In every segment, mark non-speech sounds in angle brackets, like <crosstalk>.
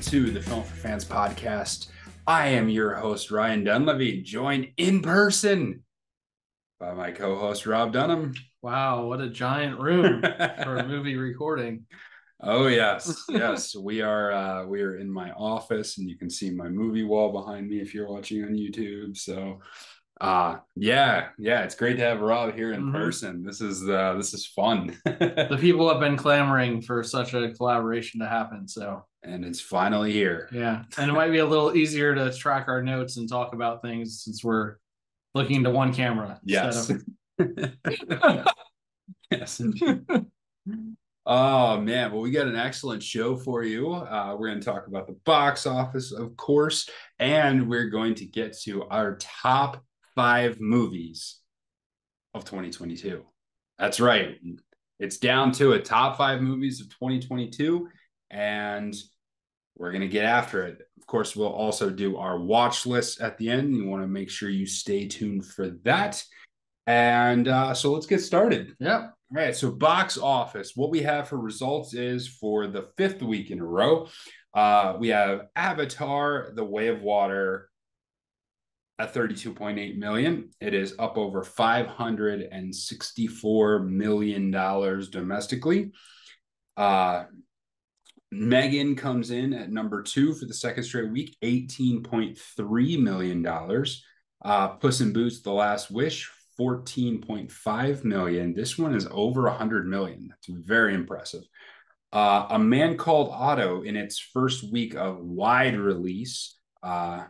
Hello, everyone. Welcome to the Film for Fans podcast. I am your host, Ryan Dunleavy, joined in person by my co host, Rob Dunham. Wow, what a giant room <laughs> for a movie recording. Oh yes, <laughs> yes. we are uh we are in my office and you can see my movie wall behind me if you're watching on YouTube. So uh yeah, yeah, it's great to have Rob here in Mhm. person. This is uh this is fun. <laughs> The people have been clamoring for such a collaboration to happen. So, and it's finally here. yeah. And it might be a little easier to track our notes and talk about things since we're looking into one camera. Yes. instead <laughs> yes. indeed. oh man, well, we got an excellent show for you. Uh, we're going to talk about the box office, of course, and we're going to get to our top five movies of 2022. That's right. It's down to a top five movies of 2022, and we're going to get after it. Of course, we'll also do our watch list at the end. You want to make sure you stay tuned for that. And uh, so let's get started. Yeah. All right, so box office. What we have for results is for the fifth week in a row, uh, we have Avatar: The Way of Water at 32.8 million. It is up over 564 million dollars domestically. Uh, Megan comes in at number two for the second straight week, $18.3 million. Uh, Puss in Boots, The Last Wish, 14.5 million. This one is over 100 million. That's very impressive. Uh, a Man Called Otto in its first week of wide release, uh,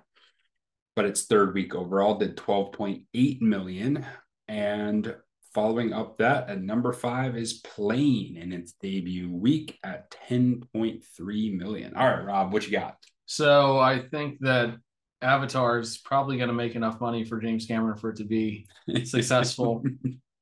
but its third week overall did 12.8 million. And following up that at number five is Plane in its debut week at 10.3 million. All right, Rob, what you got? So I think that Avatar is probably going to make enough money for James Cameron for it to be <laughs> successful.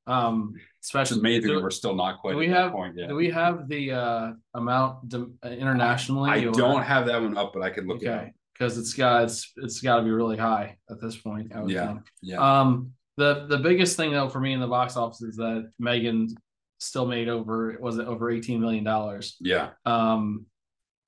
Um, It's especially amazing do, we're still not quite do we at that have- point yet. do we have the uh, amount uh, internationally? I or- don't have that one up, but I could look it up. Because it's got it's it's got to be really high at this point. I would Yeah, think. Yeah. Um, the the biggest thing though for me in the box office is that Megan still made over it was it over eighteen million dollars. yeah. Um,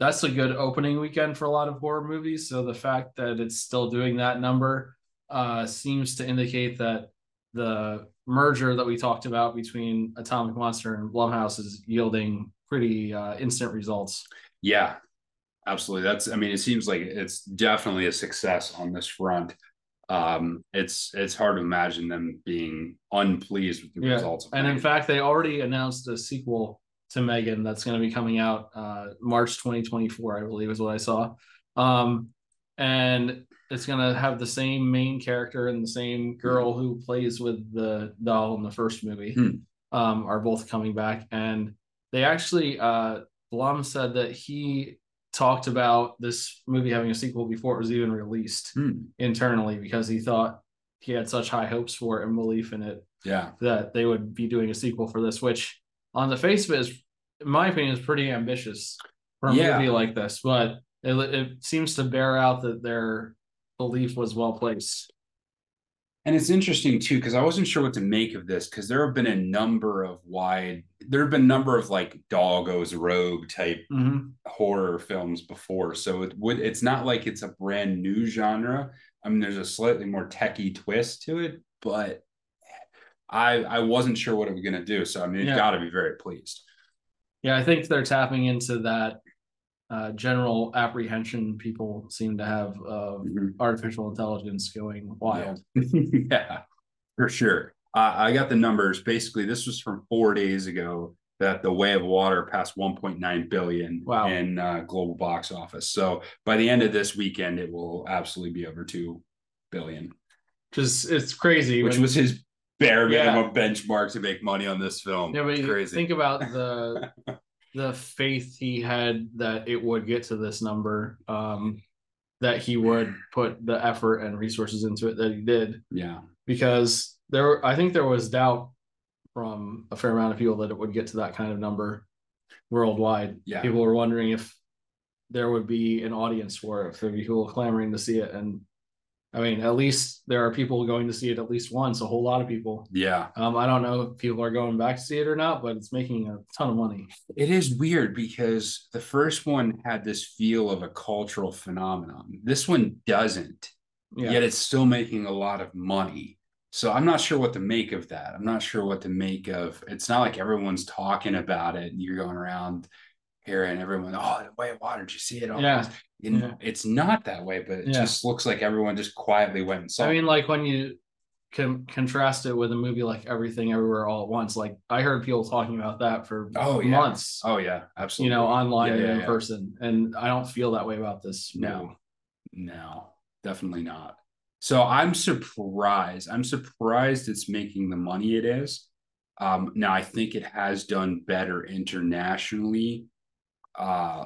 that's a good opening weekend for a lot of horror movies. So the fact that it's still doing that number uh, seems to indicate that the merger that we talked about between Atomic Monster and Blumhouse is yielding pretty uh, instant results. Yeah, absolutely. That's I mean, it seems like it's definitely a success on this front. Um, it's it's hard to imagine them being unpleased with the Yeah, results. And in fact, they already announced a sequel to Megan that's going to be coming out uh, March 2024, I believe is what I saw. Um, and it's going to have the same main character and the same girl who plays with the doll in the first movie Hmm. um, are both coming back. And they actually, uh, Blum said that he talked about this movie having a sequel before it was even released Hmm. internally because he thought he had such high hopes for it and belief in it yeah, that they would be doing a sequel for this, which on the face of it is, in my opinion, is pretty ambitious for a Yeah. movie like this. But it, it seems to bear out that their belief was well placed. And it's interesting too because I wasn't sure what to make of this because there have been a number of wide, there have been a number of like dog goes rogue type Mm-hmm. horror films before. So it would it's not like it's a brand new genre. I mean, there's a slightly more techie twist to it, but I I wasn't sure what it was gonna do. So I mean, it's Yeah. got to be very pleased. Yeah, I think they're tapping into that uh, general apprehension people seem to have of artificial intelligence going wild. yeah, <laughs> for sure. Uh, I got the numbers. Basically, this was from four days ago that The Way of Water passed 1.9 billion Wow. in uh, global box office. So by the end of this weekend, it will absolutely be over two billion. Just it's crazy. which when- was his bare Yeah. minimum benchmark to make money on this film. Yeah, but Crazy. think about the <laughs> the faith he had that it would get to this number, um, that he would put the effort and resources into it that he did, yeah, because there, I think there was doubt from a fair amount of people that it would get to that kind of number worldwide. Yeah. People were wondering if there would be an audience for it, if there'd be people clamoring to see it, and I mean, at least there are people going to see it at least once, a whole lot of people. Yeah. Um, I don't know if people are going back to see it or not, but it's making a ton of money. It is weird because the first one had this feel of a cultural phenomenon. This one doesn't. Yeah. Yet it's still making a lot of money. So I'm not sure what to make of that. I'm not sure what to make of. It's not like everyone's talking about it and you're going around hearing everyone, oh, the way water, did you see it? Oh, Yeah. you know, Yeah. it's not that way, but it Yeah. just looks like everyone just quietly went and saw. I mean, like when you can contrast it with a movie like Everything Everywhere All at Once, like I heard people talking about that for Oh, yeah. months, oh yeah, absolutely. you know, online and in person. And I don't feel that way about this. No, movie. no, definitely not. So I'm surprised. I'm surprised it's making the money it is. Um, now I think it has done better internationally uh,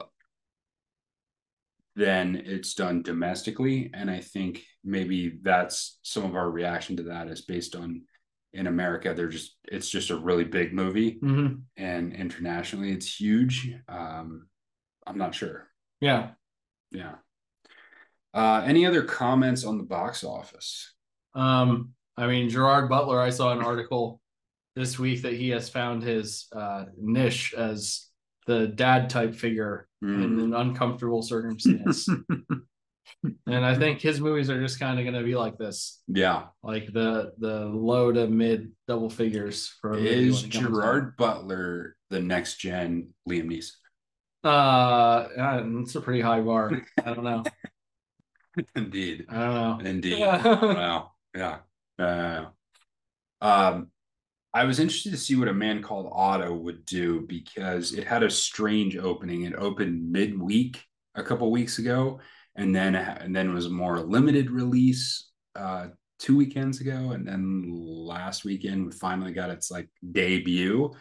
than it's done domestically, and I think maybe that's some of our reaction to that is based on in America they're just it's just a really big movie, Mhm. and internationally it's huge. Um, I'm not sure. Yeah. Yeah. Uh, any other comments on the box office? Um, I mean, Gerard Butler, I saw an article this week that he has found his uh, niche as the dad type figure Hmm. in an uncomfortable circumstance. <laughs> and I think his movies are just kind of going to be like this, yeah. like the the low to mid double figures for Is comes out. Gerard Butler the next gen Liam Neeson? Uh, uh, it's a pretty high bar. I don't know. <laughs> Indeed. I don't know. Indeed. Yeah. <laughs> wow. Yeah. Uh, um, I was interested to see what a man called Otto would do because it had a strange opening. It opened midweek a couple weeks ago, and then and then was more limited release uh, two weekends ago, and then last weekend we finally got its like debut,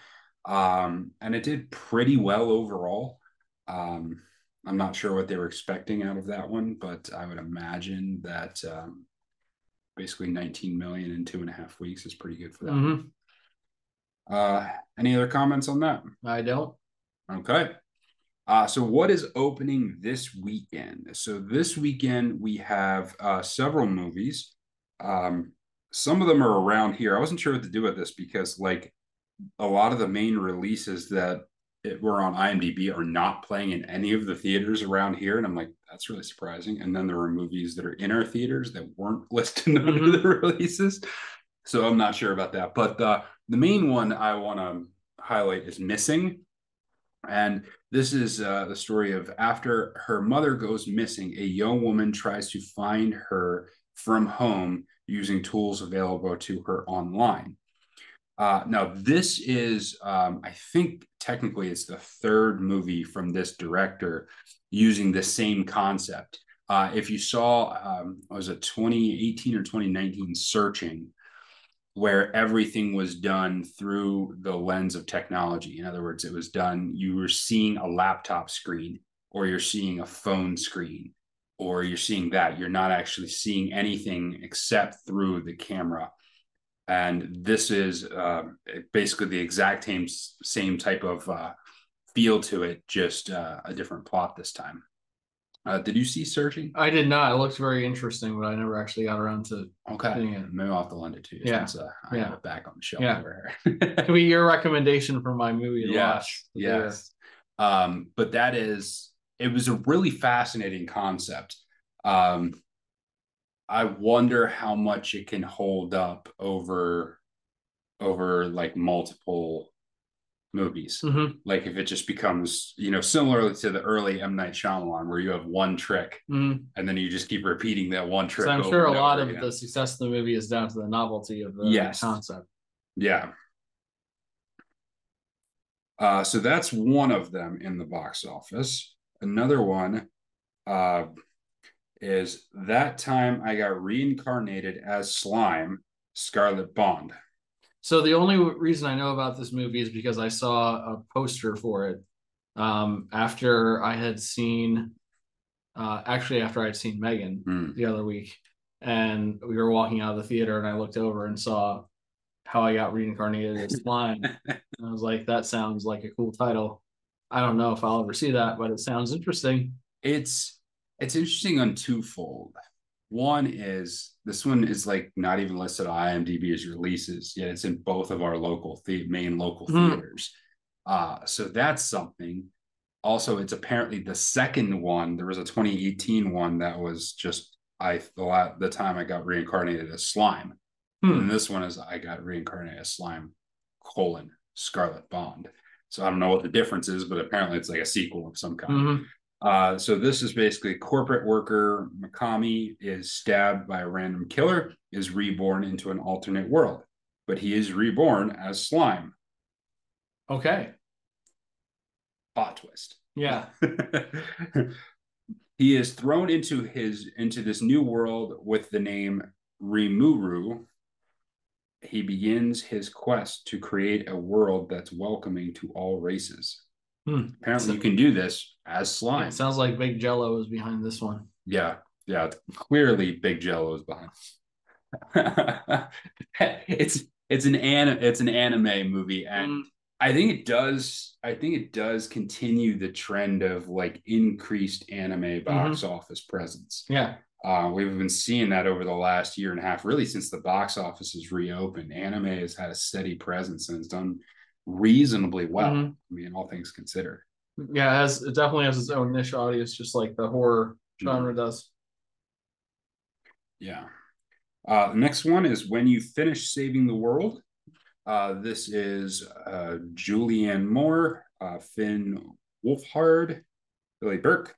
um, and it did pretty well overall. Um, I'm not sure what they were expecting out of that one, but I would imagine that um, basically 19 million in two and a half weeks is pretty good for that. Mhm. Uh, any other comments on that? I don't. Okay. Uh, so what is opening this weekend? So this weekend we have uh, several movies. Um, some of them are around here. I wasn't sure what to do with this because like a lot of the main releases that it were on IMDb are not playing in any of the theaters around here, and I'm like, that's really surprising. And then there were movies that are in our theaters that weren't <laughs> listed under Mhm. the releases, so I'm not sure about that. But uh, the main one I want to highlight is Missing, and this is uh, the story of after her mother goes missing, a young woman tries to find her from home using tools available to her online. Uh, now, this is, um, I think, technically, it's the third movie from this director using the same concept. Uh, if you saw, um, was it 2018 or 2019 Searching, where everything was done through the lens of technology. In other words, it was done, you were seeing a laptop screen, or you're seeing a phone screen, or you're seeing that. You're not actually seeing anything except through the camera and this is uh, basically the exact same same type of uh, feel to it, just uh, a different plot this time. Uh, did you see Searching? I did not. It looks very interesting, but I never actually got around to. Okay, Seeing it. maybe I'll have to lend it to you. Yeah. since, uh, I Yeah. have it back on the shelf Yeah. <laughs> Could be your recommendation for my movie to watch. yes, yes. Um, but that is, it was a really fascinating concept. Um, I wonder how much it can hold up over, over like multiple movies. Mhm, like if it just becomes you know similar to the early M Night Shyamalan where you have one trick mhm. and then you just keep repeating that one trick. So I'm sure a lot of again. the success of the movie is down to the novelty of the Yes. concept. yeah. Uh, so that's one of them in the box office. Another one uh, is that time I got reincarnated as slime, Scarlet Bond. So the only reason I know about this movie is because I saw a poster for it um, after I had seen, uh, actually after I'd seen Megan Hmm. the other week, and we were walking out of the theater, and I looked over and saw how I got reincarnated as slime. <laughs> and I was like, that sounds like a cool title. I don't know if I'll ever see that, but it sounds interesting. It's it's interesting on twofold. One is this one is like not even listed on IMDb as releases, yet it's in both of our local the main local Hmm. theaters. Uh, so that's something. Also, it's apparently the second one. There was a 2018 one that was just I the la- the time I got reincarnated as slime. Hmm. And this one is I got reincarnated as slime colon Scarlet Bond. So I don't know what the difference is, but apparently it's like a sequel of some kind. Mhm. Uh, so this is basically corporate worker Mikami is stabbed by a random killer, is reborn into an alternate world, but he is reborn as slime. Okay. Plot twist. Yeah. <laughs> he is thrown into his into this new world with the name Rimuru. He begins his quest to create a world that's welcoming to all races. Hmm. Apparently, So- you can do this as slime. it sounds like Big Jello is behind this one. Yeah, yeah. Clearly, Big Jello is behind. <laughs> it's it's an an it's an anime movie, and Mm, I think it does. I think it does continue the trend of like increased anime box office presence. yeah. Uh, we've been seeing that over the last year and a half, really since the box office has reopened. Anime has had a steady presence and has done reasonably well. Mhm. I mean, all things considered. Yeah, it has it definitely has its own niche audience, just like the horror Mm-hmm. genre does. Yeah. Uh, the next one is When You Finish Saving the World. Uh, this is uh, Julianne Moore, uh, Finn Wolfhard, Billy Burke.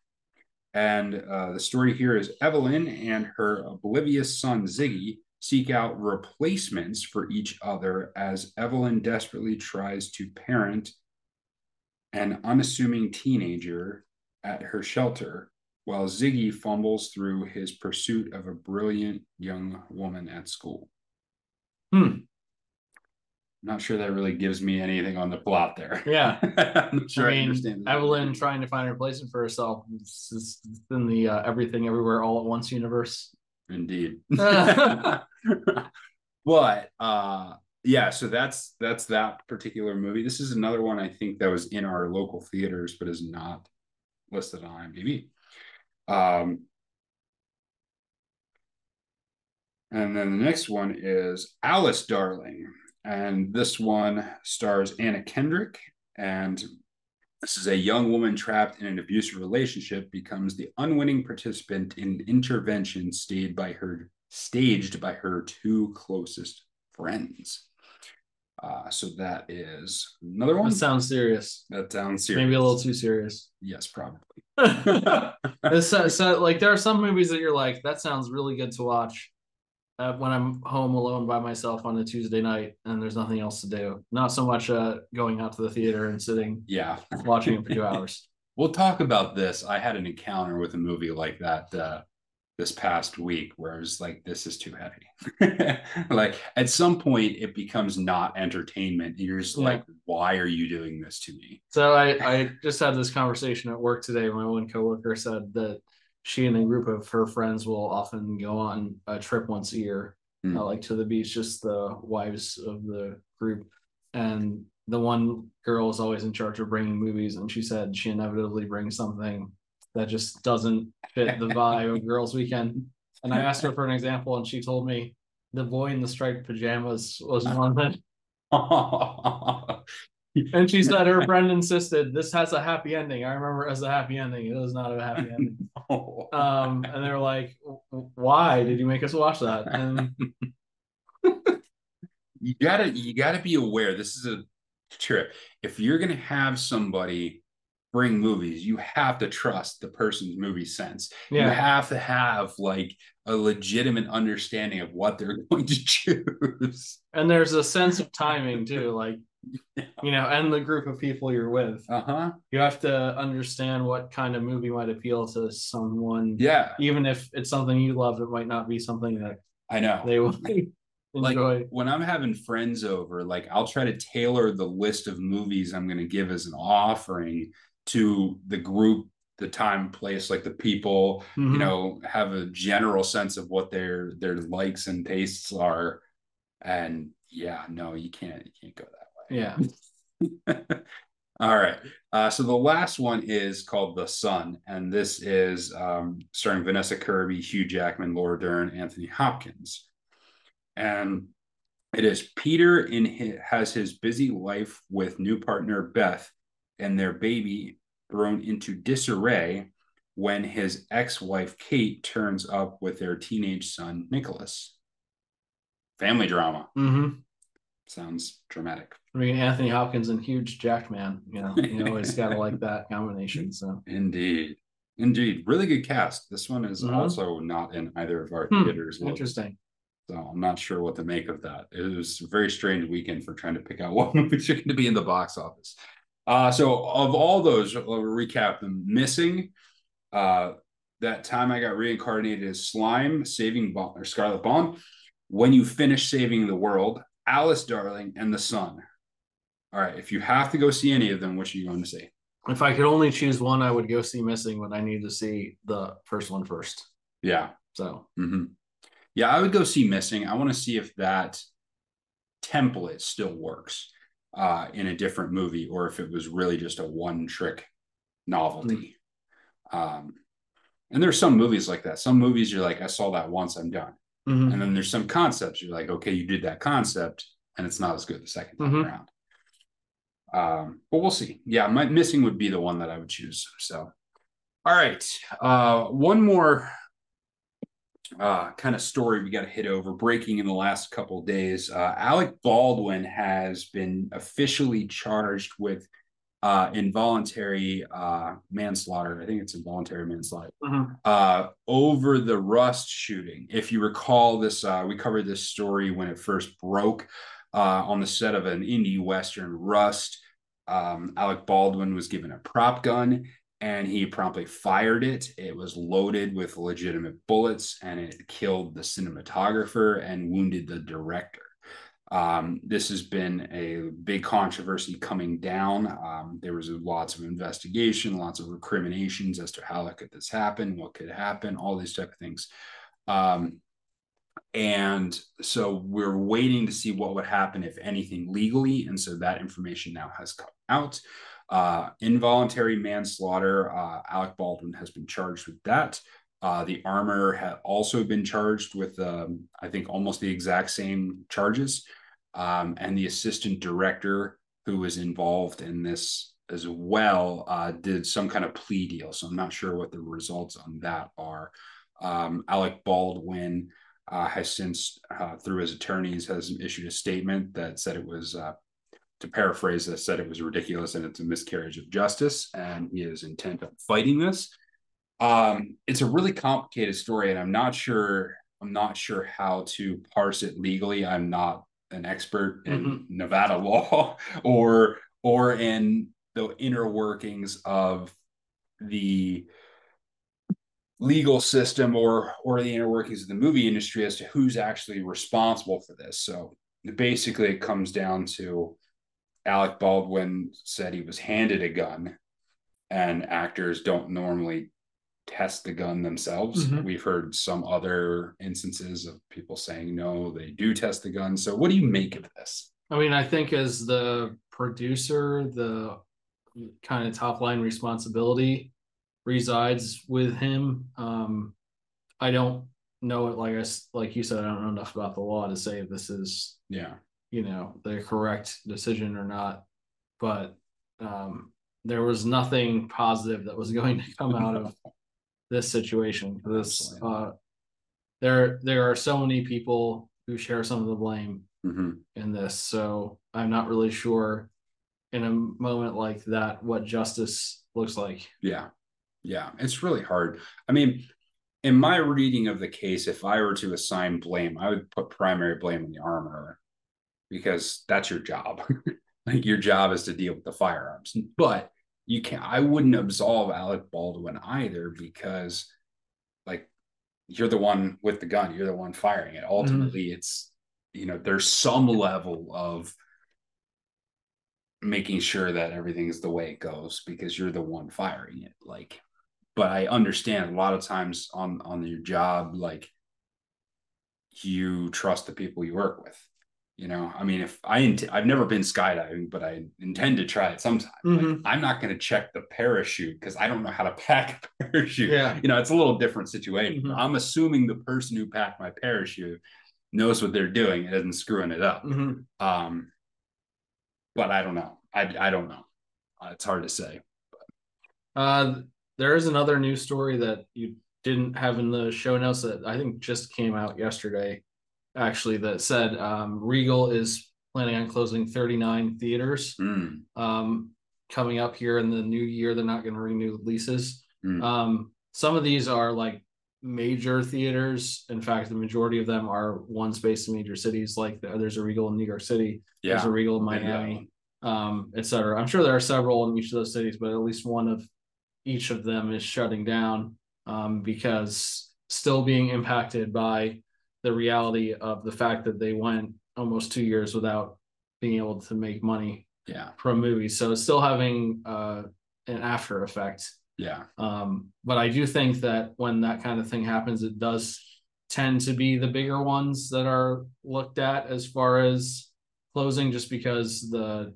And uh, the story here is Evelyn and her oblivious son Ziggy seek out replacements for each other as Evelyn desperately tries to parent an unassuming teenager at her shelter while Ziggy fumbles through his pursuit of a brilliant young woman at school. Hmm. Not sure that really gives me anything on the plot there. Yeah. <laughs> I'm sure I I, mean, understand. Evelyn trying to find a replacement for herself is in the uh, Everything Everywhere All at Once universe. Indeed. <laughs> <laughs> <laughs> but uh yeah, so that's that's that particular movie. This is another one I think that was in our local theaters, but is not listed on IMDb. Um, and then the next one is Alice Darling, and this one stars Anna Kendrick, and this is a young woman trapped in an abusive relationship becomes the unwitting participant in an intervention staged by her staged by her two closest friends. Uh, so that is another one. That sounds serious. That sounds serious. Maybe a little too serious. Yes, probably. <laughs> <laughs> So, so, like there are some movies that you're like that sounds really good to watch uh, when I'm home alone by myself on a Tuesday night and there's nothing else to do. Not so much uh, going out to the theater and sitting yeah. watching it for two hours. <laughs> We'll talk about this. I had an encounter with a movie like that uh, this past week where I was like, this is too heavy. <laughs> like at some point, it becomes not entertainment. You're just Yeah. like, why are you doing this to me? So I, I just had this conversation at work today. My one coworker said that she and a group of her friends will often go on a trip once a year, Hmm. uh, like to the beach, just the wives of the group. And the one girl is always in charge of bringing movies, and she said she inevitably brings something that just doesn't fit the vibe of <laughs> girls' weekend. And I asked her for an example, and she told me the boy in the striped pajamas was one that <laughs> and she said her friend insisted this has a happy ending. I remember it as a happy ending. It was not a happy ending. Um, and they were like, "Why did you make us watch that?" And <laughs> you gotta you gotta be aware this is a trip if you're gonna have somebody bring movies you have to trust the person's movie sense you have to have like a legitimate understanding of what they're <laughs> going to choose and there's a sense of timing too, like you know, and the group of people you're with. uh-huh You have to understand what kind of movie might appeal to someone. yeah Even if it's something you love, it might not be something that i know they will <laughs> like enjoy. when i'm having friends over like i'll try to tailor the list of movies i'm going to give as an offering to the group the time place like the people you Mhm. know have a general sense of what their their likes and tastes are and yeah no you can't you can't go that way yeah. <laughs> All right. Uh, so the last one is called The Son and this is um, starring Vanessa Kirby, Hugh Jackman, Laura Dern, Anthony Hopkins. And it is Peter in his, has his busy life with new partner Beth and their baby thrown into disarray when his ex-wife Kate turns up with their teenage son Nicholas. Family drama. Mm-hmm. Sounds dramatic. I mean, Anthony Hopkins and Hugh Jackman. You know, you always gotta like that <laughs> combination. So Indeed. Indeed. Really good cast. This one is Mhm. also not in either of our Hmm, theaters. interesting. So I'm not sure what to make of that. It was a very strange weekend for trying to pick out <laughs> what movies are going to be in the box office. Uh, so of all those, I'll recap them. Missing, uh, that time I got reincarnated as slime, saving Bond or Scarlet Bond. When you finish saving the world, Alice Darling, and the Son. All right, if you have to go see any of them, which are you going to see? If I could only choose one, I would go see Missing, but I need to see the first one first. Yeah, So hmm Yeah, I would go see Missing. I want to see if that template still works uh, in a different movie or if it was really just a one trick novelty. Um, and there's some movies like that. Some movies you're like, I saw that once, I'm done. Mhm. And then there's some concepts you're like, okay, you did that concept and it's not as good the 2nd time Mhm. around. Um, but we'll see. Yeah, my missing would be the one that I would choose. So, all right. Uh, one more uh, kind of story we got to hit over breaking in the last couple of days. Uh, Alec Baldwin has been officially charged with uh, involuntary uh, manslaughter. I think it's involuntary manslaughter Mhm. uh, over the Rust shooting. If you recall this, uh, we covered this story when it first broke uh, on the set of an indie western, Rust. Um, Alec Baldwin was given a prop gun and he promptly fired it. It was loaded with legitimate bullets and it killed the cinematographer and wounded the director. Um, this has been a big controversy coming down. Um, there was lots of investigation, lots of recriminations as to how could this happen, what could happen, all these type of things. Um, and so we're waiting to see what would happen if anything legally, and so that information now has come out. Uh, involuntary manslaughter. Uh, Alec Baldwin has been charged with that. Uh, the armor had also been charged with, um, I think, almost the exact same charges. Um, and the assistant director who was involved in this as well uh, did some kind of plea deal. So I'm not sure what the results on that are. Um, Alec Baldwin uh, has since, uh, through his attorneys, has issued a statement that said it was, uh, to paraphrase this, said it was ridiculous and it's a miscarriage of justice, and he is intent on fighting this. Um, it's a really complicated story, and I'm not sure. I'm not sure how to parse it legally. I'm not an expert in Mhm. Nevada <laughs> law or or in the inner workings of the legal system or or the inner workings of the movie industry as to who's actually responsible for this. So basically it comes down to Alec Baldwin said he was handed a gun and actors don't normally test the gun themselves. Mhm. We've heard some other instances of people saying no, they do test the gun. So what do you make of this? I mean, I think as the producer, the kind of top line responsibility resides with him. Um, I don't know it like I like you said. I don't know enough about the law to say if this is Yeah. You know the correct decision or not. But um, there was nothing positive that was <laughs> going to come out of this situation. <laughs> This uh, there there are so many people who share some of the blame Mhm. in this. So I'm not really sure in a moment like that what justice looks like. Yeah. Yeah. It's really hard. I mean, in my reading of the case, if I were to assign blame, I would put primary blame on the armorer because that's your job. <laughs> like your job is to deal with the firearms. But you can't I wouldn't absolve Alec Baldwin either because like you're the one with the gun, you're the one firing it. Ultimately, mm-hmm. it's you know, there's some level of making sure that everything's the way it goes because you're the one firing it like but i understand a lot of times on on your job like you trust the people you work with You know, I mean, if I int- I've never been skydiving, but I intend to try it sometime. Mhm. I'm not going to check the parachute because I don't know how to <laughs> pack a parachute. Yeah. You know, it's a little different situation. Mhm. I'm assuming the person who packed my parachute knows what they're doing and isn't screwing it up. Mhm. Um, but I don't know. I I don't know. Uh, it's hard to say. Uh, there is another news story that you didn't have in the show notes that I think just came out yesterday, actually, that said um, Regal is planning on closing 39 theaters Mm, um, coming up here in the new year. They're not going to renew leases. mm. Um, some of these are like major theaters. In fact, the majority of them are ones based in major cities. Like there's a Regal in New York City, Yeah. there's a. Regal in Miami, um, et cetera. I'm sure there are several in each of those cities, but at least one of each of them is shutting down um, because still being impacted by the reality of the fact that they went almost two years without being able to make money Yeah. from movies. So it's still having uh, an after effect. Yeah. Um, but I do think that when that kind of thing happens, it does tend to be the bigger ones that are looked at as far as closing, just because the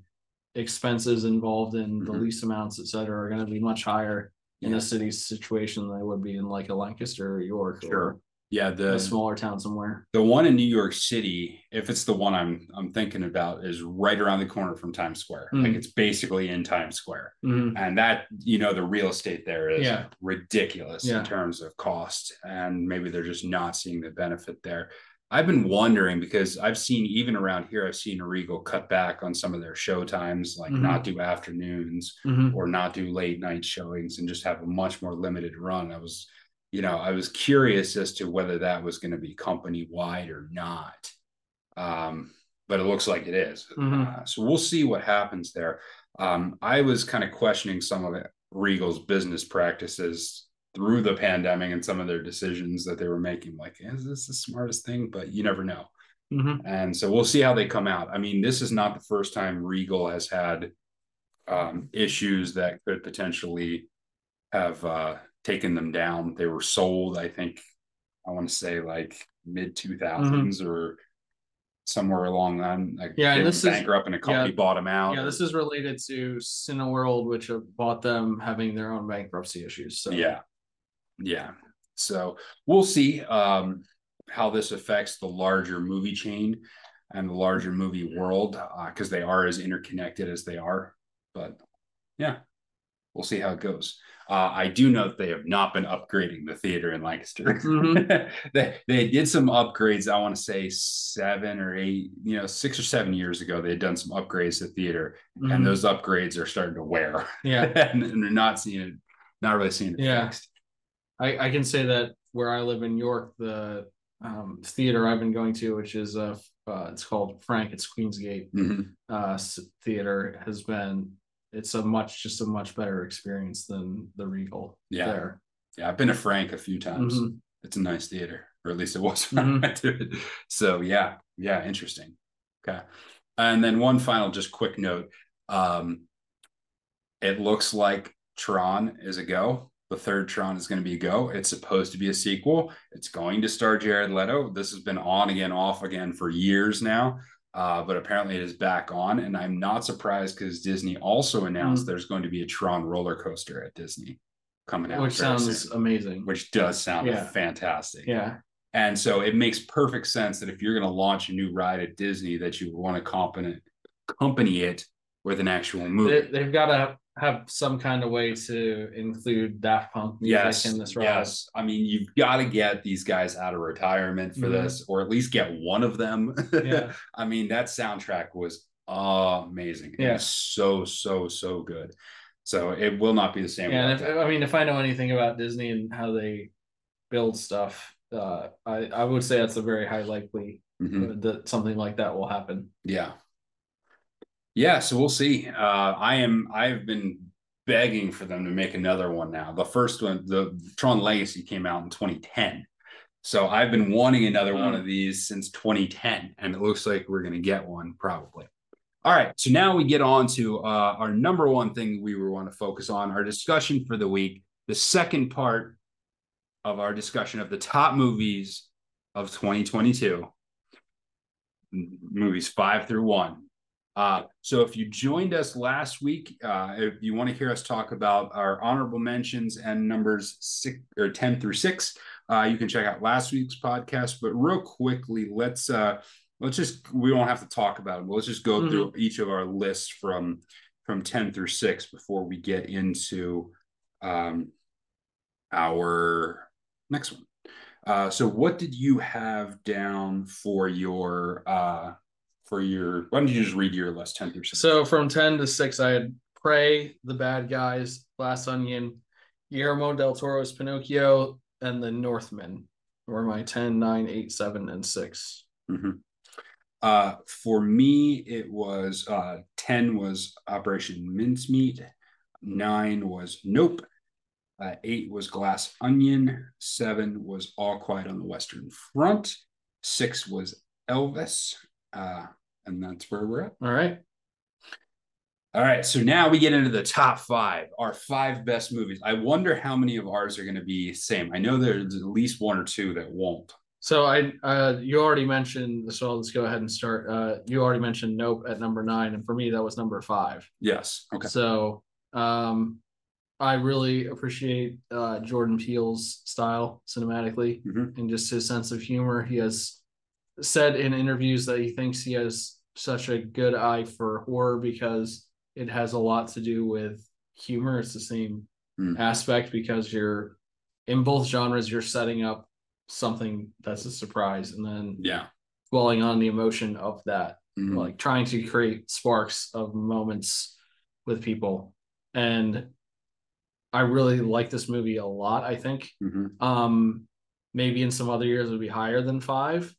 expenses involved in the Mhm. lease amounts, et cetera, are going to be much higher in a city situation than they would be in like a Lancaster or York Sure. Yeah. The smaller town somewhere. The one in New York City, if it's the one I'm I'm thinking about, is right around the corner from Times Square. Mm. Like it's basically in Times Square. Mhm. And that, you know, the real estate there is Yeah. ridiculous Yeah. in terms of cost. And maybe they're just not seeing the benefit there. I've been wondering because I've seen even around here, I've seen Regal cut back on some of their show times, like Mhm. not do afternoons Mhm. or not do late night showings and just have a much more limited run. I was, you know, I was curious as to whether that was going to be company wide or not. Um, but it looks like it is. Mhm. Uh, so we'll see what happens there. Um, I was kind of questioning some of it, Regal's business practices through the pandemic and some of their decisions that they were making. Like, is this the smartest thing? But you never know. Mhm. And so we'll see how they come out. I mean, this is not the first time Regal has had um, issues that could potentially have uh, taken them down. They were sold, I think, I want to say like mid 2000s or somewhere along that. Like Mm-hmm. Yeah, and this were is- bankrupt and a company yeah. bought them out. Yeah, this is related to Cineworld, which bought them having their own bankruptcy issues. So yeah yeah so we'll see um how this affects the larger movie chain and the larger movie world because they are as interconnected as they are but yeah we'll see how it goes uh, I do know that they have not been upgrading the theater in Lancaster. Mhm. <laughs> they they did some upgrades. I want to say seven or eight, you know, six or seven years ago. They had done some upgrades to the theater, Mhm. and those upgrades are starting to wear. yeah, <laughs> and, and they're not seeing it, not really seeing it Yeah. fixed. I, I can say that where I live in York, the um, theater I've been going to, which is uh, uh it's called Frank, it's Queensgate Mhm. uh theater, has been it's a much just a much better experience than the Regal Yeah. there. Yeah, I've been to Frank a few times. Mhm. It's a nice theater, or at least it was when I to it. So yeah, yeah, interesting. Okay. And then one final just quick note. Um it looks like Tron is a go. The third Tron is going to be a go. It's supposed to be a sequel. It's going to star Jared Leto. This has been on again, off again for years now. Uh, but apparently it is back on, and I'm not surprised because Disney also announced Mm. there's going to be a Tron roller coaster at Disney coming out, Which sounds soon amazing. which does sound Yeah. fantastic. yeah. And so it makes perfect sense that if you're going to launch a new ride at Disney, that you want to accompany, accompany it with an actual movie. They, they've got to have some kind of way to include Daft Punk music yes, in this ride. yes. I mean, you've got to get these guys out of retirement for Mhm. this, or at least get one of them. Yeah. <laughs> I mean, that soundtrack was amazing. Yeah. was so so so good. So it will not be the same. Yeah, and if. I mean, if I know anything about Disney and how they build stuff, uh, I I would say that's a very high likely Mhm. that something like that will happen. Yeah. Yeah, so we'll see. Uh I am I've been begging for them to make another one now. The first one, the Tron Legacy came out in 2010. So I've been wanting another one Hmm. of these since 2010 and it looks like we're going to get one probably. All right, so now we get on to uh our number one thing we want to focus on, our discussion for the week, the second part of our discussion of the top movies of 2022 movies five through one. Uh, so if you joined us last week, uh, if you want to hear us talk about our honorable mentions and numbers six or 10 through six, uh, you can check out last week's podcast. But real quickly, let's uh, let's just we don't have to talk about them. Let's just go mm-hmm. through each of our lists from from 10 through 6 before we get into um, our next one. Uh, so what did you have down for your uh, for your why don't you just read your list 10 through 6? So from 10 to 6, I had Prey, The Bad Guys, Glass Onion, Guillermo del Toro's Pinocchio, and The Northman were my 10, 9, 8, 7, and 6. Mm-hmm. Uh, for me, it was uh, 10 was Operation Mincemeat, nine was Nope, uh, eight was Glass Onion, seven was All Quiet on the Western Front, six was Elvis, uh, and that's where we're at. All right. All right, so now we get into the top five, our five best movies. I wonder how many of ours are going to be same. I know there's at least one or two that won't. So I, uh, you already mentioned. So let's go ahead and start. Uh, you already mentioned Nope at number nine, and for me that was number five. Yes. Okay. So, um, I really appreciate uh, Jordan Peele's style cinematically mm-hmm. and just his sense of humor. He has said in interviews that he thinks he has such a good eye for horror because it has a lot to do with humor. It's the same mm. aspect because you're in both genres. You're setting up something that's a surprise and then yeah dwelling on the emotion of that mm-hmm. like trying to create sparks of moments with people and i really like this movie a lot i think mm-hmm. um maybe in some other years it would be higher than five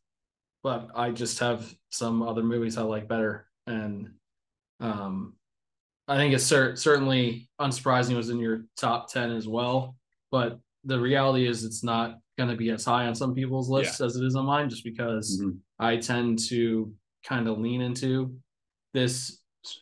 but i just have some other movies i like better and um i think it's cer- certainly unsurprising it was in your top 10 as well but the reality is it's not going to be as high on some people's lists yeah. as it is on mine, just because mm-hmm. I tend to kind of lean into this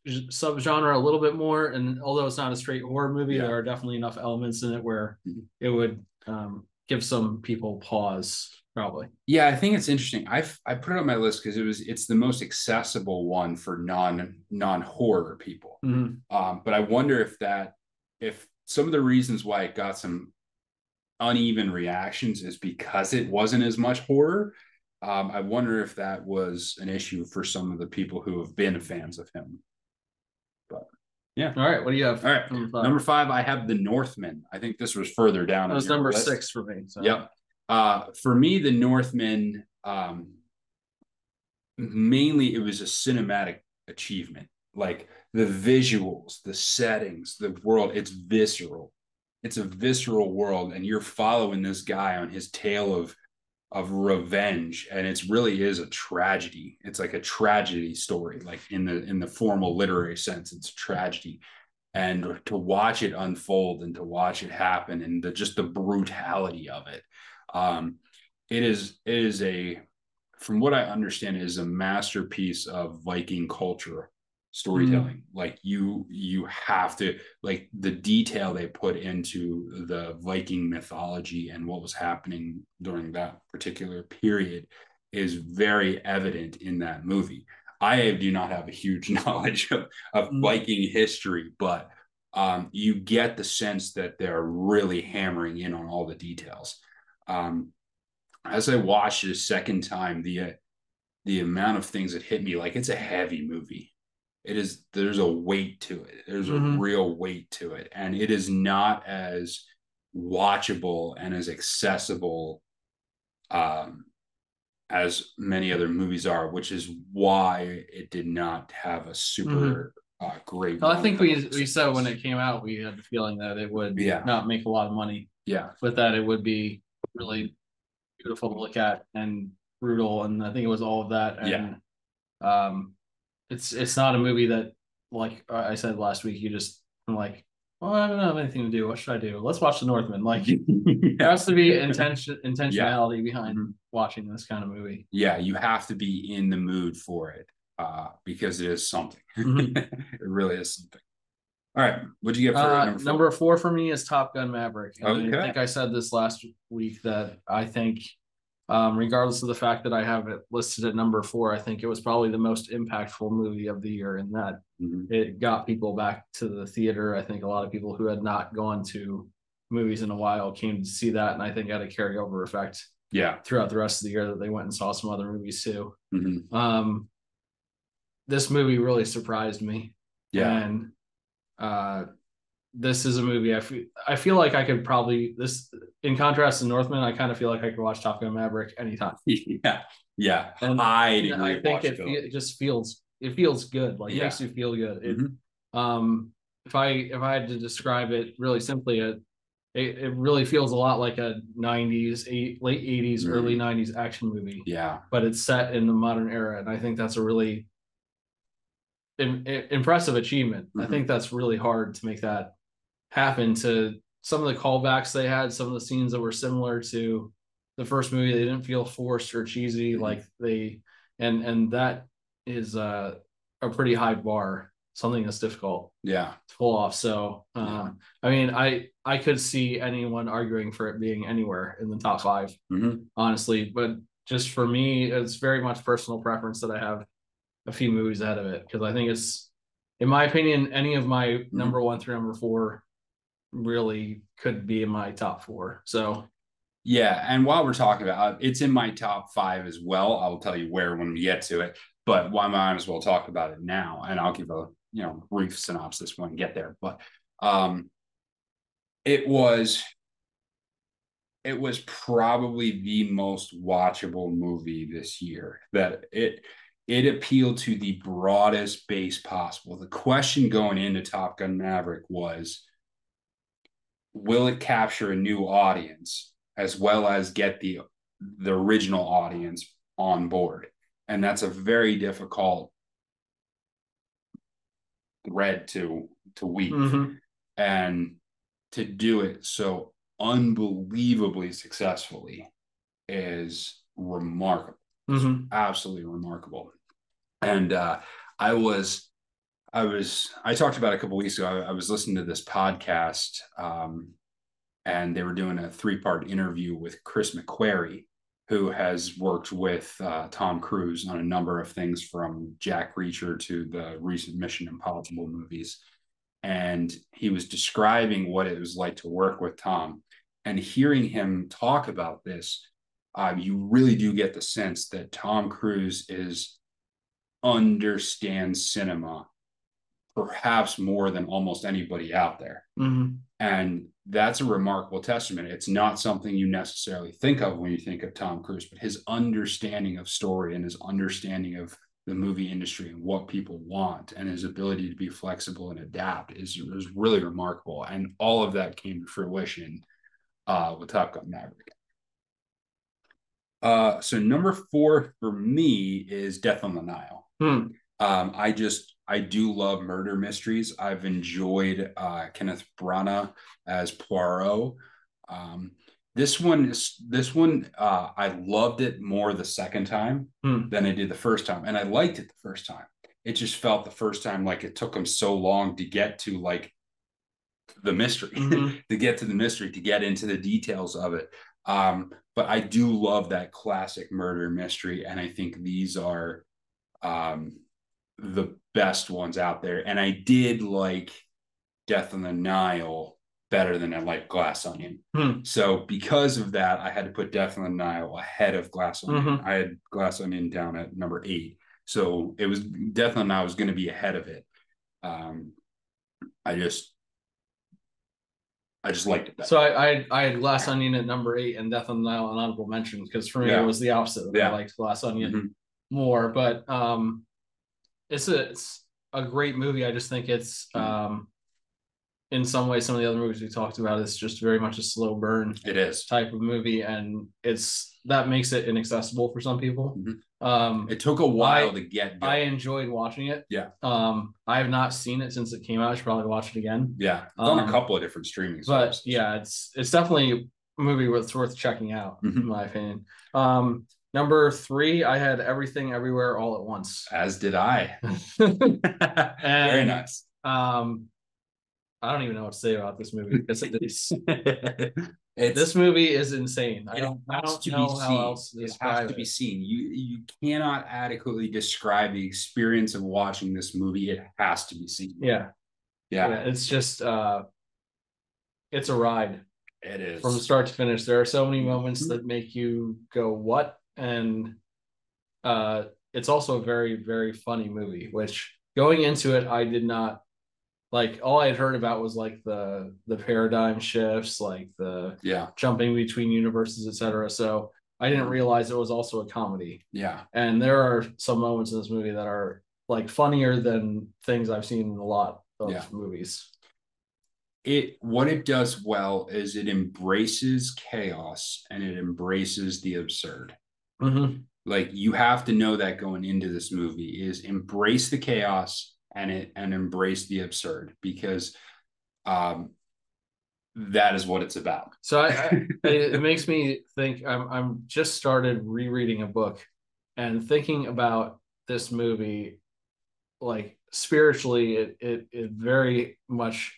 subgenre a little bit more. And although it's not a straight horror movie, yeah. there are definitely enough elements in it where mm-hmm. it would um, give some people pause. Probably. Yeah, I think it's interesting. I I put it on my list because it was it's the most accessible one for non non horror people. Mm-hmm. Um, but I wonder if that if some of the reasons why it got some uneven reactions is because it wasn't as much horror. Um, I wonder if that was an issue for some of the people who have been fans of him. But yeah. All right. What do you have? All right. Number five, number five I have The Northman. I think this was further down. That was number list. six for me. So. Yep. Uh, for me, The Northman, um, mainly it was a cinematic achievement. Like the visuals, the settings, the world, it's visceral. It's a visceral world and you're following this guy on his tale of of revenge and it's really is a tragedy. It's like a tragedy story like in the in the formal literary sense it's a tragedy. And to watch it unfold and to watch it happen and the just the brutality of it um it is it is a from what i understand is a masterpiece of viking culture storytelling mm-hmm. like you you have to like the detail they put into the viking mythology and what was happening during that particular period is very evident in that movie i do not have a huge <laughs> knowledge of, of mm-hmm. viking history but um, you get the sense that they're really hammering in on all the details um, as i watched it a second time the uh, the amount of things that hit me like it's a heavy movie it is there's a weight to it there's mm-hmm. a real weight to it and it is not as watchable and as accessible um as many other movies are which is why it did not have a super mm-hmm. uh, great well, i think we we said when it came out we had the feeling that it would yeah. not make a lot of money yeah but that it would be really beautiful to look at and brutal and i think it was all of that and yeah. um it's it's not a movie that like I said last week. You just I'm like, well, I don't have anything to do. What should I do? Let's watch The Northman. Like <laughs> there has to be intention intentionality yeah. behind mm-hmm. watching this kind of movie. Yeah, you have to be in the mood for it uh, because it is something. Mm-hmm. <laughs> it really is something. All right, what'd you get for uh, number, four? number four? for me is Top Gun Maverick. And okay. I think I said this last week that I think Um, regardless of the fact that I have it listed at number four, I think it was probably the most impactful movie of the year in that Mhm. it got people back to the theater. I think a lot of people who had not gone to movies in a while came to see that, and I think had a carryover effect Yeah. throughout the rest of the year that they went and saw some other movies too. Mhm. Um, this movie really surprised me. Yeah. And uh this is a movie I feel I feel like I could probably this in contrast to Northman, I kind of feel like I could watch Top Gun Maverick anytime. <laughs> Yeah. Yeah. And I'd And I think it, it just feels it feels good. Like it Yeah. makes you feel good. It, Mhm. um if I if I had to describe it really simply, it it, it really feels a lot like a 90s, eight, late 80s, Mhm. early 90s action movie Yeah. but it's set in the modern era and i think that's a really im- i- impressive achievement i Mhm. think that's really hard to make that happen to some of the callbacks they had some of the scenes that were similar to the first movie they didn't feel forced or cheesy Mhm. like they and and that is uh, a pretty high bar something that's difficult Yeah. to pull off so um Yeah. i mean i i could see anyone arguing for it being anywhere in the top five Mhm. honestly. But just for me, it's very much personal preference that I have a few movies out of it because I think it's, in my opinion, any of my Mm-hmm. number one through number four really could be in my top four. So Yeah, and while we're talking about uh, it's in my top five as well. I'll tell you where when we get to it, but why might as well talk about it now, and I'll give a you know brief synopsis when we get there. But um, it was it was probably the most watchable movie this year. That it it appealed to the broadest base possible. The question going into Top Gun Maverick was will it capture a new audience as well as get the the original audience on board and that's a very difficult thread to to weave mhm. and to do it so unbelievably successfully is remarkable Mhm. absolutely remarkable and uh i was i was i talked about a couple weeks ago. I, I was listening to this podcast um and they were doing a three part interview with chris mcquarrie who has worked with uh, tom cruise on a number of things from jack reacher to the recent mission impossible movies. And he was describing what it was like to work with tom. And hearing him talk about this uh, you really do get the sense that Tom Cruise is understands cinema perhaps more than almost anybody out there. Mhm. And that's a remarkable testament. It's not something you necessarily think of when you think of Tom Cruise, but his understanding of story and his understanding of the movie industry and what people want and his ability to be flexible and adapt is, is really remarkable. And all of that came to fruition uh, with Top Gun Maverick. Uh, so number four for me is Death on the Nile. Hmm. Um, I just I do love murder mysteries. I've enjoyed uh, Kenneth Branagh as Poirot. Um, this one is this one uh, I loved it more the second time Hmm. than I did the first time, and I liked it the first time. It just felt the first time like it took them so long to get to like the mystery, <laughs> Mhm. to get to the mystery, to get into the details of it. Um, but I do love that classic murder mystery, and I think these are um, the best ones out there. And I did like Death on the Nile better than I like Glass Onion. Hmm. So because of that, I had to put Death on the Nile ahead of Glass Onion. Mhm. I had Glass Onion down at number eight. So it was Death on the Nile was going to be ahead of it. Um, I just, I just liked it. Better. So I, I I had Glass Onion at number eight and Death on the Nile an honorable mention because for me Yeah. it was the opposite. Yeah. I liked Glass Onion Mhm. More, but um, it's a it's a great movie. I just think it's Mhm. um, in some ways some of the other movies we talked about it's just very much a slow burn It is. type of movie, and it's that makes it inaccessible for some people. Mhm. Um, It took a while I- to get. I enjoyed watching it. Yeah. Um, I have not seen it since it came out. I should probably watch it again. yeah, it's on um, a couple of different streaming. But services. yeah, it's it's definitely a movie that's worth checking out, Mhm. in my opinion. Um, number three, I had everything everywhere all at once. as did I. <laughs> Very nice. um, I don't even know what to say about this movie because it is It's this movie is insane. I it don't, I has don't to be know seen. else to it has to be seen. You you cannot adequately describe the experience of watching this movie. It has to be seen. Yeah, Yeah, yeah, it's just uh, it's a ride it is. from start to finish. There are so many moments Mhm. that make you go, "What?" And uh, it's also a very, very funny movie. Which going into it, I did not like. All I had heard about was like the the paradigm shifts, like the yeah, jumping between universes, etc. So I didn't realize it was also a comedy. yeah, And there are some moments in this movie that are like funnier than things I've seen in a lot of Yeah. movies. it what it does well is it embraces chaos and it embraces the absurd. Mm-hmm. Like you have to know that going into this movie is embrace the chaos and it and embrace the absurd because um that is what it's about. So I, I it, makes me think I'm I'm just started rereading a book and thinking about this movie like spiritually it it, it very much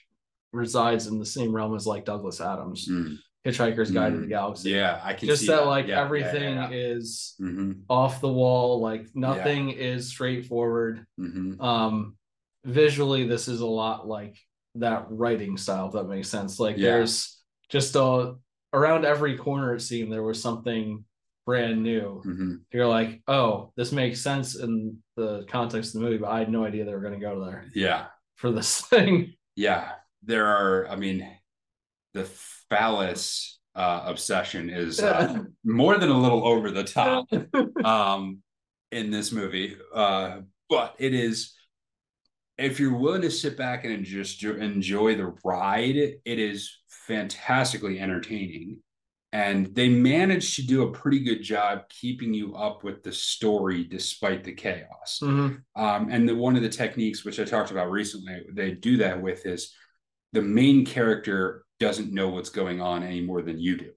resides in the same realm as like Douglas Adams, Mm, Hitchhiker's Guide to the Mm. Galaxy. yeah, I can Just see that, like Yeah, yeah, everything yeah, is Mhm, off the wall, like nothing is straightforward. mhm. um visually this is a lot like that writing style if that makes sense like Yeah. there's just a around every corner it seemed there was something brand new Mhm. you're like oh this makes sense in the context of the movie but i had no idea they were going to go there Yeah, for this <laughs> thing yeah. There are, I mean, the phallus uh, obsession is uh, more than a little over the top. um, in this movie. Uh, but it is, if you're willing to sit back and just enjoy the ride, it is fantastically entertaining. And they managed to do a pretty good job keeping you up with the story despite the chaos. Mhm. Um, and the, one of the techniques, which I talked about recently, they do that with is the main character doesn't know what's going on any more than you do.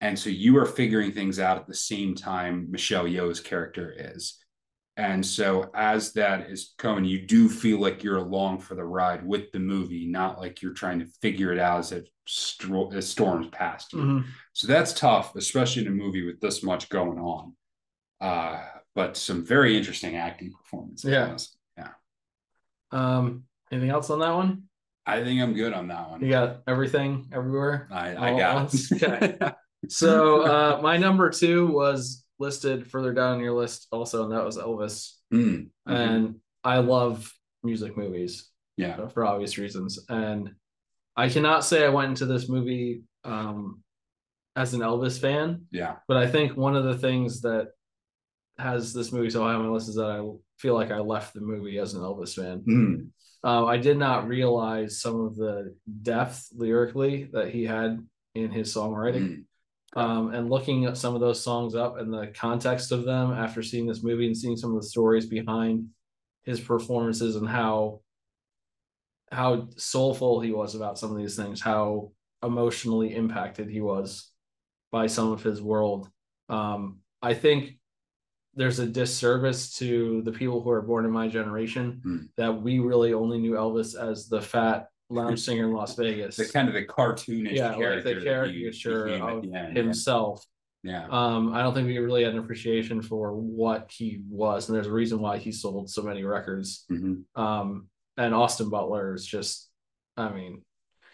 And so you are figuring things out at the same time Michelle Yeoh's character is. And so as that is going, you do feel like you're along for the ride with the movie, not like you're trying to figure it out as it, stro- as storms past you. Mhm. So that's tough, especially in a movie with this much going on. Uh, but some very interesting acting performances. Yeah. Yeah. um anything else on that one I think I'm good on that one. you got everything everywhere I, I got it. <laughs> so uh my number two was listed further down on your list also and that was elvis Mm, mhm. and I love music movies yeah. for obvious reasons. And I cannot say I went into this movie um, as an Elvis fan, Yeah. but I think one of the things that has this movie so high on my list is that I feel like I left the movie as an Elvis fan. Mm, Uh, I did not realize some of the depth lyrically that he had in his songwriting. mm. Um, and looking at some of those songs up and the context of them after seeing this movie and seeing some of the stories behind his performances and how how soulful he was about some of these things, how emotionally impacted he was by some of his world. Um, I think there's a disservice to the people who are born in my generation Hmm. that we really only knew Elvis as the fat lounge singer in Las Vegas. The kind of the cartoonish Yeah, like character. the caricature of end, himself. Yeah. Um, I don't think we really had an appreciation for what he was, and there's a reason why he sold so many records. yeah. Mhm. Um, and Austin Butler is just, I mean,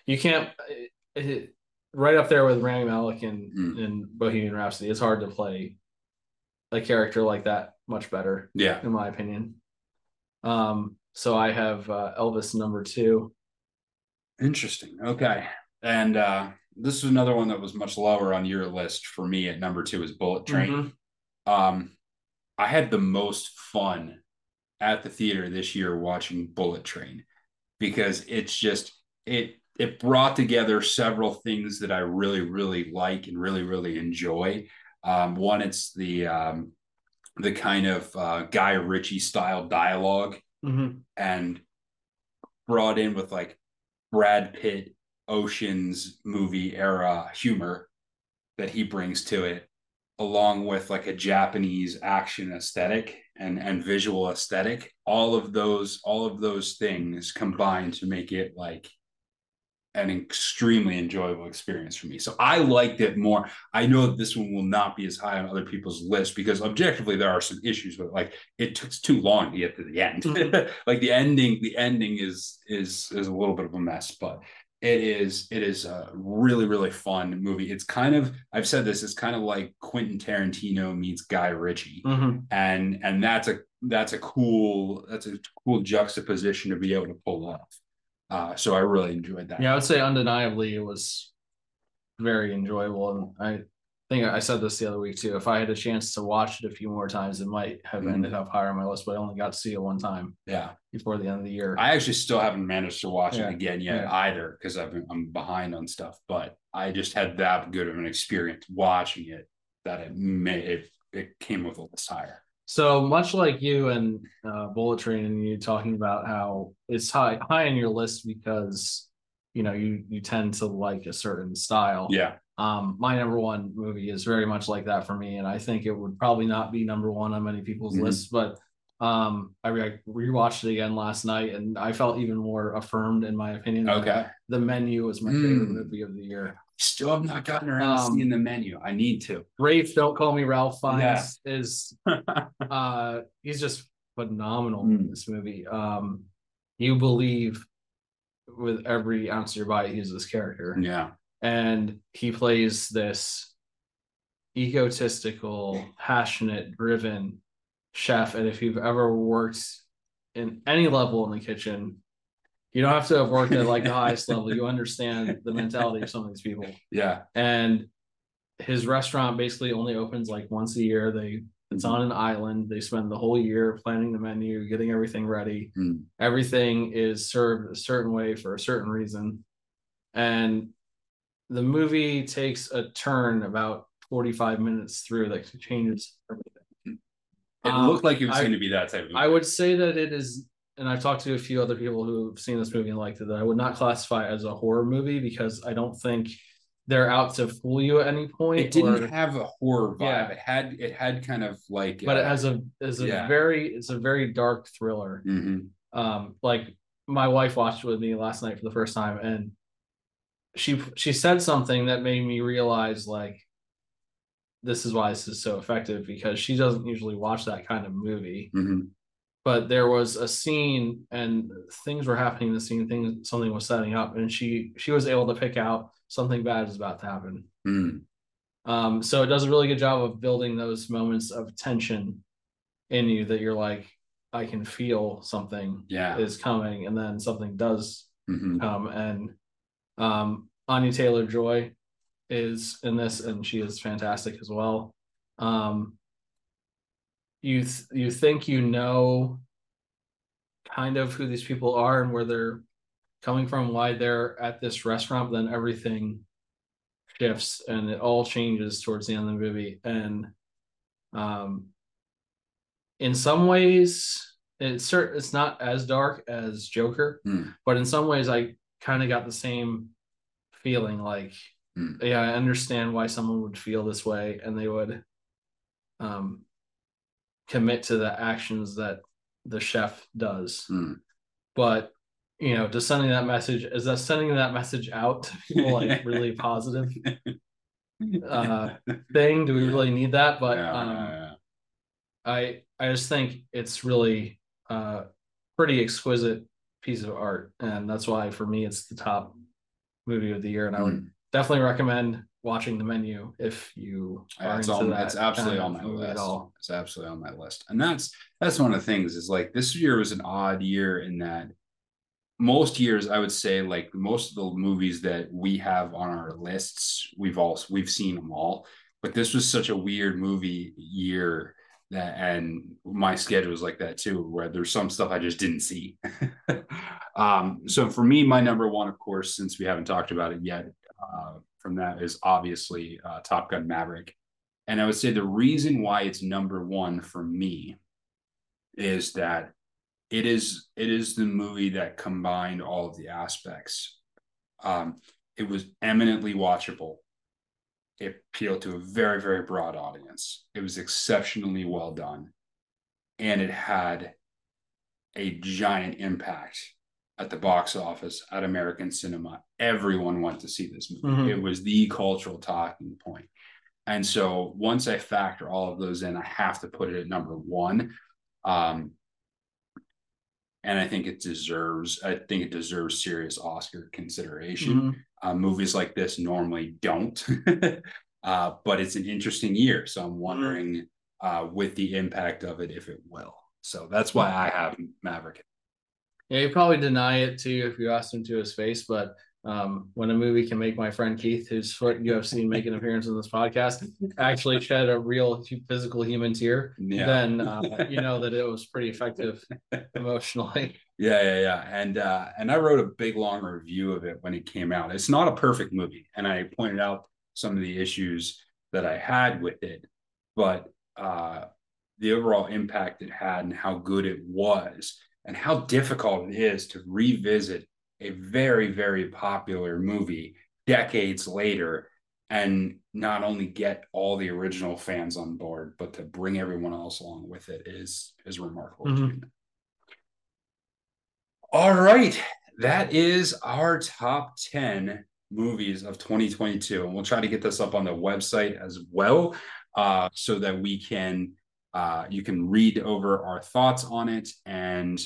you can't it, it- right up there with Rami Malek and, Mm. in Bohemian Rhapsody. It's hard to play a character like that much better, Yeah. in my opinion. Um, so I have uh, Elvis number two. Interesting. Okay. And uh this is another one that was much lower on your list for me at number two is Bullet Train. Mhm. Um I had the most fun at the theater this year watching Bullet Train because it's just it it brought together several things that I really really like and really really enjoy. Um, one, it's the um, the kind of uh, Guy Ritchie style dialogue Mhm. and brought in with like Brad Pitt Ocean's movie era humor that he brings to it along with like a Japanese action aesthetic and and visual aesthetic all of those all of those things combine to make it like an extremely enjoyable experience for me. So I liked it more. I know that this one will not be as high on other people's list because objectively there are some issues but. Like it took too long to get to the end. Mm-hmm. <laughs> like the ending, the ending is is is a little bit of a mess, but it is it is a really really fun movie it's kind of i've said this it's kind of like quentin tarantino meets guy ritchie mm-hmm. and and that's a that's a cool that's a cool juxtaposition to be able to pull off uh, so i really enjoyed that yeah i would say undeniably it was very enjoyable and i think I said this the other week too. If I had a chance to watch it a few more times, it might have mm-hmm. ended up higher on my list, but I only got to see it one time. Yeah. Before the end of the year. I actually still haven't managed to watch yeah. it again yet yeah. either because I'm behind on stuff, but I just had that good of an experience watching it that it may it, it came with a list higher. So much like you and uh, Bullet Train and you talking about how it's high high on your list because you know you you tend to like a certain style. Yeah um, my number one movie is very much like that for me, and I think it would probably not be number one on many people's mm-hmm. lists, but um, I re- rewatched it again last night, and I felt even more affirmed in my opinion. Okay, the menu is my mm. favorite movie of the year. Still have not gotten around um, seeing the menu. I need to. Rafe, don't call me Ralph Fiennes yeah. is <laughs> uh he's just phenomenal mm. in this movie. Um, you believe with every ounce of your body he's this character. Yeah and he plays this egotistical, passionate, driven chef. And if you've ever worked in any level in the kitchen, you don't have to have worked at like the <laughs> highest level. You understand the mentality of some of these people. Yeah. And his restaurant basically only opens like once a year. They it's on an island. They spend the whole year planning the menu, getting everything ready. Mm. Everything is served a certain way for a certain reason. And the movie takes a turn about 45 minutes through that changes everything. It um, looked like it was I, going to be that type of movie. I would say that it is, and I've talked to a few other people who've seen this movie and liked it, that I would not classify as a horror movie because I don't think they're out to fool you at any point. It didn't or, have a horror vibe. Yeah. It had it had kind of like But uh, it has a is a yeah. very it's a very dark thriller. Mm-hmm. Um like my wife watched it with me last night for the first time and she she said something that made me realize like this is why this is so effective because she doesn't usually watch that kind of movie. Mm-hmm. But there was a scene and things were happening in the scene, things something was setting up, and she she was able to pick out something bad is about to happen. Mm. Um, so it does a really good job of building those moments of tension in you that you're like, I can feel something yeah. is coming, and then something does mm-hmm. come, and um, Anya Taylor Joy is in this, and she is fantastic as well. Um, you th- you think you know kind of who these people are and where they're coming from, why they're at this restaurant, then everything shifts and it all changes towards the end of the movie. And um, in some ways, it's certain it's not as dark as Joker, mm. but in some ways, I kind of got the same feeling like mm. yeah i understand why someone would feel this way and they would um commit to the actions that the chef does. Mm. but you know just sending that message is that sending that message out to people like <laughs> really positive? <laughs> Uh thing do we really need that? But yeah, um yeah, i i just think it's really uh pretty exquisite piece of art. And that's why for me it's the top movie of the year. And i would mm. definitely recommend watching the menu if you are it's into that it's absolutely on my list. it's absolutely on my list. And that's that's one of the things is like this year was an odd year in that most years i would say like most of the movies that we have on our lists we've all we've seen them all. But this was such a weird movie year that and my schedule was like that too where there's some stuff i just didn't see. <laughs> Um, so for me my number one of course since we haven't talked about it yet uh, from that is obviously uh, top gun maverick and i would say the reason why it's number one for me is that it is it is the movie that combined all of the aspects um, it was eminently watchable it appealed to a very, very broad audience. It was exceptionally well done. And it had a giant impact at the box office at American cinema. Everyone went to see this movie. Mhm. It was the cultural talking point. And so once I factor all of those in, I have to put it at number one. Um, and I think it deserves, I think it deserves serious Oscar consideration. Mhm. Uh, movies like this normally don't, <laughs> uh, but it's an interesting year. So I'm wondering uh, with the impact of it, if it will. So that's why I have Maverick. Yeah, he'd probably deny it to you if you asked him to his face, but um, when a movie can make my friend Keith, whose foot you have seen make an appearance in this podcast, actually shed a real physical human tear, Yeah. then uh, you know that it was pretty effective emotionally. <laughs> Yeah, yeah, yeah. And uh, and I wrote a big long review of it when it came out. It's not a perfect movie, and I pointed out some of the issues that I had with it, but uh, the overall impact it had and how good it was, and how difficult it is to revisit a very, very popular movie decades later and not only get all the original fans on board, but to bring everyone else along with it is is remarkable. Mhm. achievement. All right. That is our top 10 movies of 2022. And we'll try to get this up on the website as well uh, so that we can, uh, you can read over our thoughts on it. And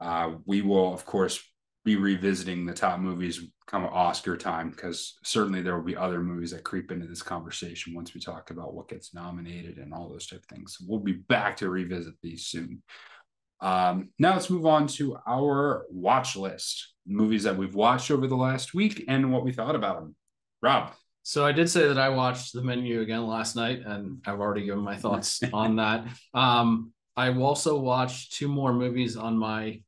uh, we will, of course, be revisiting the top movies come Oscar time because certainly there will be other movies that creep into this conversation once we talk about what gets nominated and all those type of things. So we'll be back to revisit these soon. Um, now let's move on to our watch list movies that we've watched over the last week and what we thought about them. Rob, So I did say that I watched the menu again last night, and I've already given my thoughts <laughs> on that. Um, I also watched two more movies on my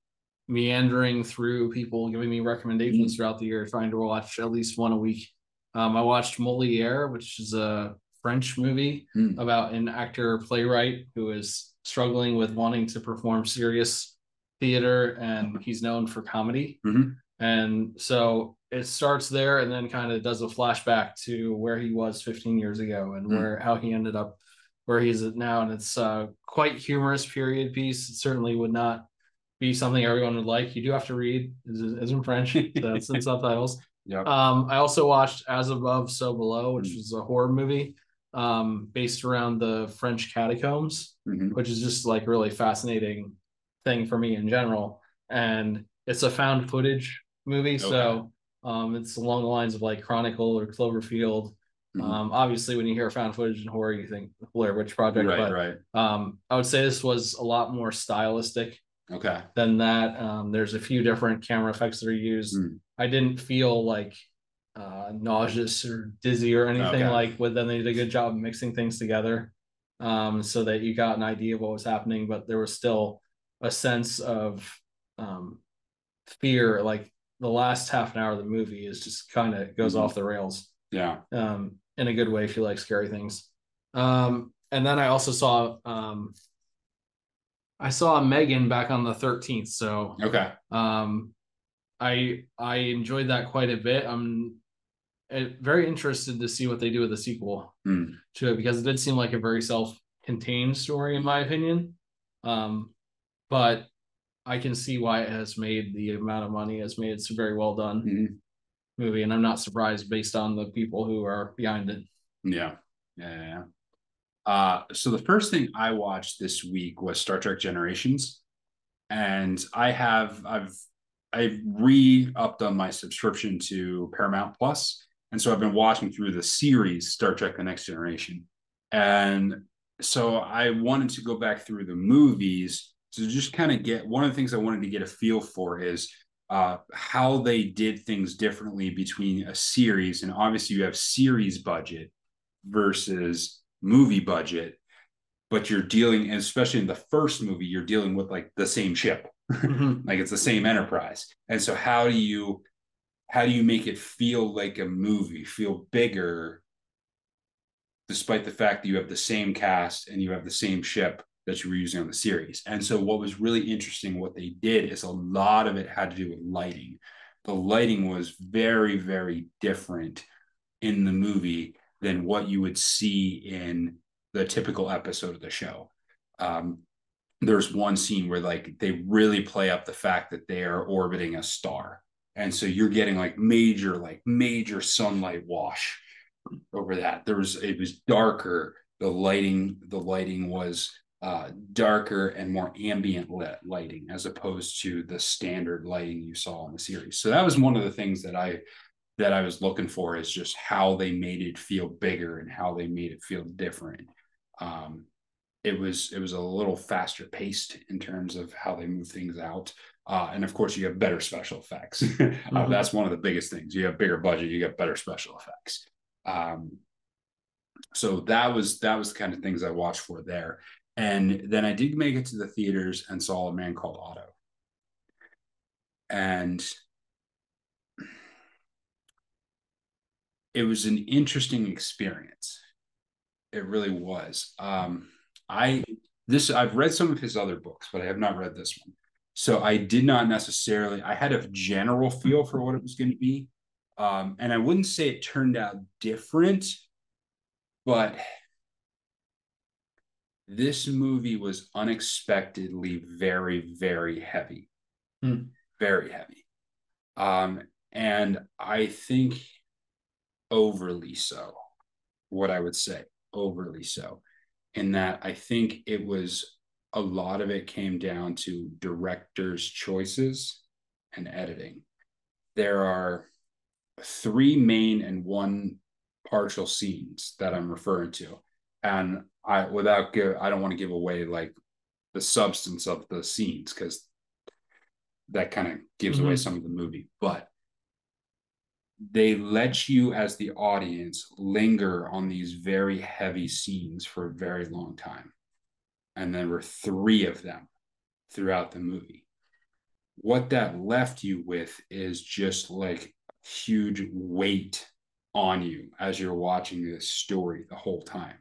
meandering through people giving me recommendations throughout the year, trying to watch at least one a week. Um, I watched Moliere, which is a French movie Hmm. about an actor playwright who is struggling with wanting to perform serious theater, and he's known for comedy. Mhm. And so it starts there and then kind of does a flashback to where he was 15 years ago and Hmm. where how he ended up where he's at now. And it's uh, quite humorous period piece. It certainly would not be something everyone would like. You do have to read, it's, it's in French, so it's in <laughs> subtitles. yeah Um, I also watched As Above, So Below, which Mm. was a horror movie um, based around the French catacombs Mhm. which is just like really fascinating thing for me in general. And it's a found footage movie, so um, it's along the lines of like Chronicle or Cloverfield. Mhm. Um, obviously, when you hear found footage in horror, you think Blair Witch Project, right, but right. um, I would say this was a lot more stylistic Okay. than that. Um, there's a few different camera effects that are used. Mm. I didn't feel like uh, nauseous or dizzy or anything Okay. like. But then they did a good job of mixing things together, um, so that you got an idea of what was happening. But there was still a sense of um, fear. Like the last half an hour of the movie is just kind of goes Mhm. off the rails Yeah. um, in a good way if you like scary things. Um, and then I also saw um, I saw Megan back on the 13th. So Okay. um, I I enjoyed that quite a bit. I'm uh, very interested to see what they do with the sequel Hmm. to it because it did seem like a very self-contained story in my opinion. Um, but I can see why it has made the amount of money it has made. It's a very well done Mhm. movie, and I'm not surprised based on the people who are behind it. Yeah. Yeah. yeah, yeah. Uh, so the first thing I watched this week was Star Trek Generations, and I have I've I've re-upped on my subscription to Paramount Plus, and so I've been watching through the series Star Trek: The Next Generation, and so I wanted to go back through the movies to just kind of get one of the things I wanted to get a feel for is uh, how they did things differently between a series, and obviously you have series budget versus movie budget, but you're dealing, especially in the first movie, you're dealing with like the same ship, <laughs> like it's the same enterprise. And so how do you how do you make it feel like a movie, feel bigger, despite the fact that you have the same cast and you have the same ship that you were using on the series? And so what was really interesting, what they did is a lot of it had to do with lighting. The lighting was very, very different in the movie than what you would see in the typical episode of the show. Um, there's one scene where like they really play up the fact that they are orbiting a star and so you're getting like major like major sunlight wash over that there was it was darker the lighting the lighting was uh, darker and more ambient lit lighting as opposed to the standard lighting you saw in the series. So that was one of the things that i that i was looking for is just how they made it feel bigger and how they made it feel different. Um, it was it was a little faster paced in terms of how they move things out. Uh, and of course you have better special effects. <laughs> Uh, mm-hmm. that's one of the biggest things. You have bigger budget you get better special effects. Um, so that was that was the kind of things i watched for there and then i did make it to the theaters and saw a man called otto and it was an interesting experience it really was um, I this I've read some of his other books, but I have not read this one. So I did not necessarily. I had a general feel for what it was going to be, um, and I wouldn't say it turned out different, but this movie was unexpectedly very, very heavy, hmm. very heavy, um, and I think overly so. What I would say, overly so in that I think it was a lot of it came down to director's choices and editing. There are three main and one partial scenes that I'm referring to. And I without give I don't want to give away like the substance of the scenes because that kind of gives mm-hmm. away some of the movie. But they let you as the audience linger on these very heavy scenes for a very long time and there were three of them throughout the movie what that left you with is just like huge weight on you as you're watching this story the whole time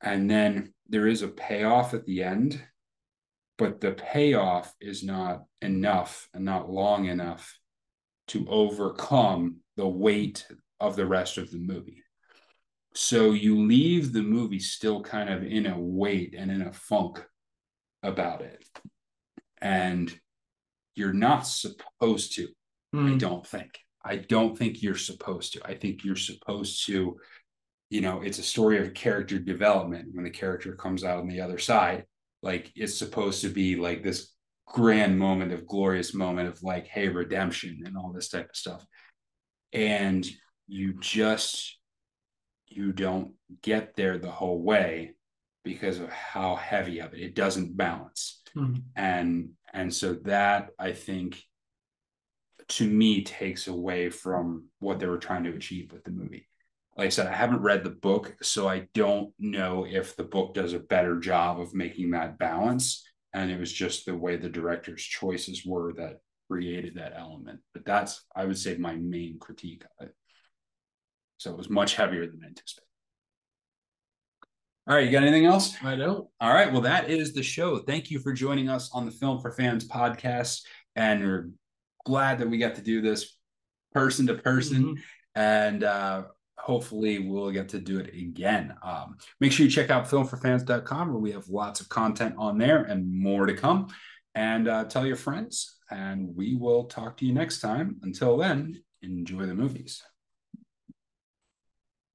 and then there is a payoff at the end but the payoff is not enough and not long enough to overcome the weight of the rest of the movie. So you leave the movie still kind of in a weight and in a funk about it. And you're not supposed to, mm. I hmm. don't think. I don't think you're supposed to. I think you're supposed to, you know, it's a story of character development when the character comes out on the other side. Like it's supposed to be like this grand moment of glorious moment of like hey redemption and all this type of stuff and you just you don't get there the whole way because of how heavy of it it doesn't balance mm-hmm. and and so that i think to me takes away from what they were trying to achieve with the movie like i said i haven't read the book so i don't know if the book does a better job of making that balance and it was just the way the director's choices were that created that element. But that's I would say my main critique of it. So it was much heavier than I anticipated. All right, you got anything else? I don't. All right, well, that is the show. Thank you for joining us on the Film for Fans podcast. And we're glad that we got to do this person to person. Mm-hmm. And uh, hopefully we'll get to do it again. Um, make sure you check out filmforfans.com where we have lots of content on there and more to come. And uh, tell your friends, and we will talk to you next time. Until then, enjoy the movies.